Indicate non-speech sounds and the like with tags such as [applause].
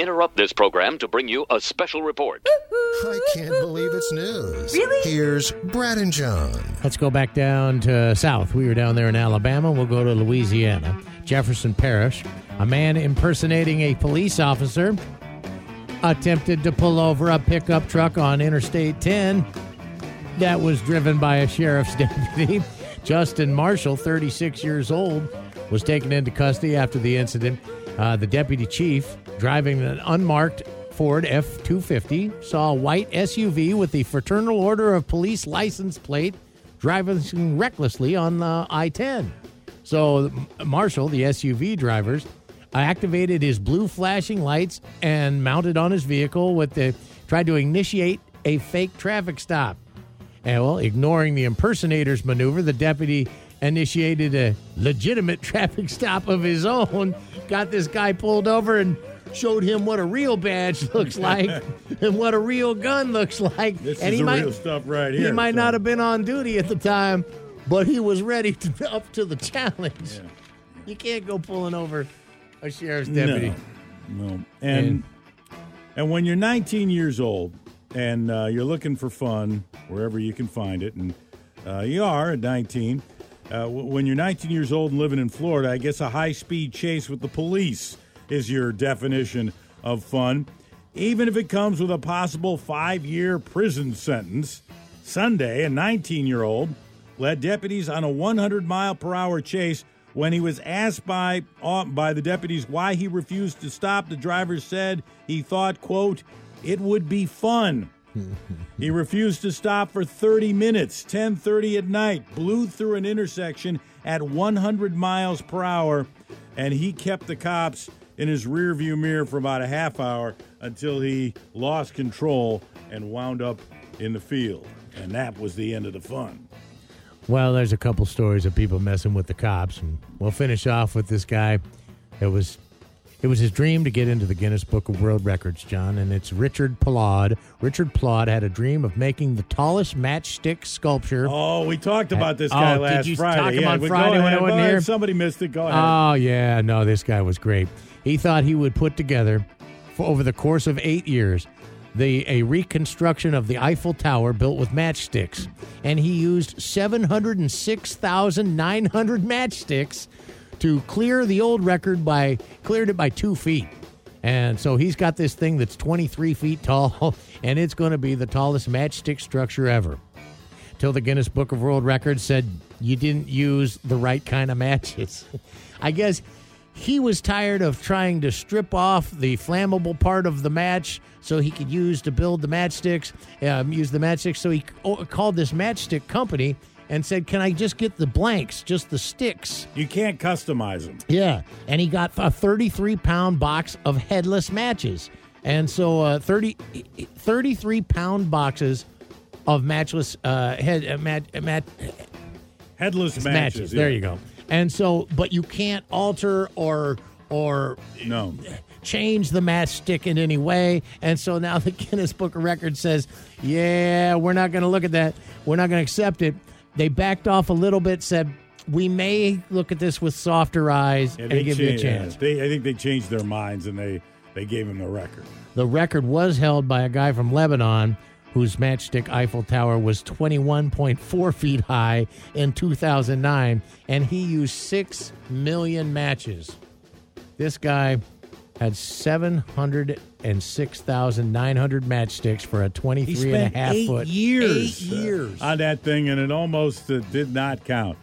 interrupt this program to bring you a special report. I can't believe it's news. Really? Here's Brad and John. Let's go back down to south. We were down there in Alabama. We'll go to Louisiana. Jefferson Parish. A man impersonating a police officer attempted to pull over a pickup truck on Interstate 10 that was driven by a sheriff's [laughs] deputy. Justin Marshall, 36 years old, was taken into custody after the incident. Uh, the deputy chief, driving an unmarked Ford F 250, saw a white SUV with the Fraternal Order of Police license plate driving recklessly on uh, I 10. So, Marshall, the SUV drivers, activated his blue flashing lights and mounted on his vehicle with the tried to initiate a fake traffic stop. And well, ignoring the impersonator's maneuver, the deputy initiated a legitimate [laughs] traffic stop of his own, got this guy pulled over and showed him what a real badge [laughs] looks like [laughs] and what a real gun looks like. This and is he the might, real stuff right He might so- not have been on duty at the time, but he was ready to [laughs] up to the challenge. You can't go pulling over a sheriff's deputy. No, no. And and when you're 19 years old and uh, you're looking for fun wherever you can find it, and uh, you are at 19. Uh, w- when you're 19 years old and living in Florida, I guess a high speed chase with the police is your definition of fun, even if it comes with a possible five year prison sentence. Sunday, a 19 year old led deputies on a 100 mile per hour chase. When he was asked by uh, by the deputies why he refused to stop, the driver said he thought, "quote It would be fun." [laughs] he refused to stop for 30 minutes. 10:30 at night, blew through an intersection at 100 miles per hour, and he kept the cops in his rearview mirror for about a half hour until he lost control and wound up in the field. And that was the end of the fun. Well, there's a couple stories of people messing with the cops, and we'll finish off with this guy. It was, it was his dream to get into the Guinness Book of World Records, John, and it's Richard Plaud. Richard Plaud had a dream of making the tallest matchstick sculpture. Oh, we talked about this guy Oh, did last you Friday. talk him yeah, on Friday when I wasn't here? Somebody missed it. Go ahead. Oh yeah, no, this guy was great. He thought he would put together, for over the course of eight years, the a reconstruction of the Eiffel Tower built with matchsticks, and he used seven hundred and six thousand nine hundred matchsticks to clear the old record by cleared it by two feet. And so he's got this thing that's 23 feet tall, [laughs] and it's going to be the tallest matchstick structure ever till the Guinness Book of World Records said you didn't use the right kind of matches. [laughs] I guess he was tired of trying to strip off the flammable part of the match so he could use to build the matchsticks, um, use the matchsticks. So he called this matchstick company and said, Can I just get the blanks, just the sticks? You can't customize them. Yeah, and he got a 33 pound box of headless matches. And so uh, 30, 33 pound boxes of matchless uh, head uh, mat, uh, mat, Headless matches. matches. There you go. And so, but you can't alter or or No. change the matchstick in any way. And so now [laughs] the Guinness Book of Records says, yeah, we're not going to look at that. We're not going to accept it. They backed off a little bit, said, we may look at this with softer eyes Yeah, and give you a cha- chance. They, I think they changed their minds and they, they gave him the record. The record was held by a guy from Lebanon whose matchstick Eiffel Tower was 21.4 feet high in 2009, and he used 6 million matches. This guy had 706,900 matchsticks for a He 23 spent and a half eight foot. years, Eight years. on that thing, and it almost uh, did not count.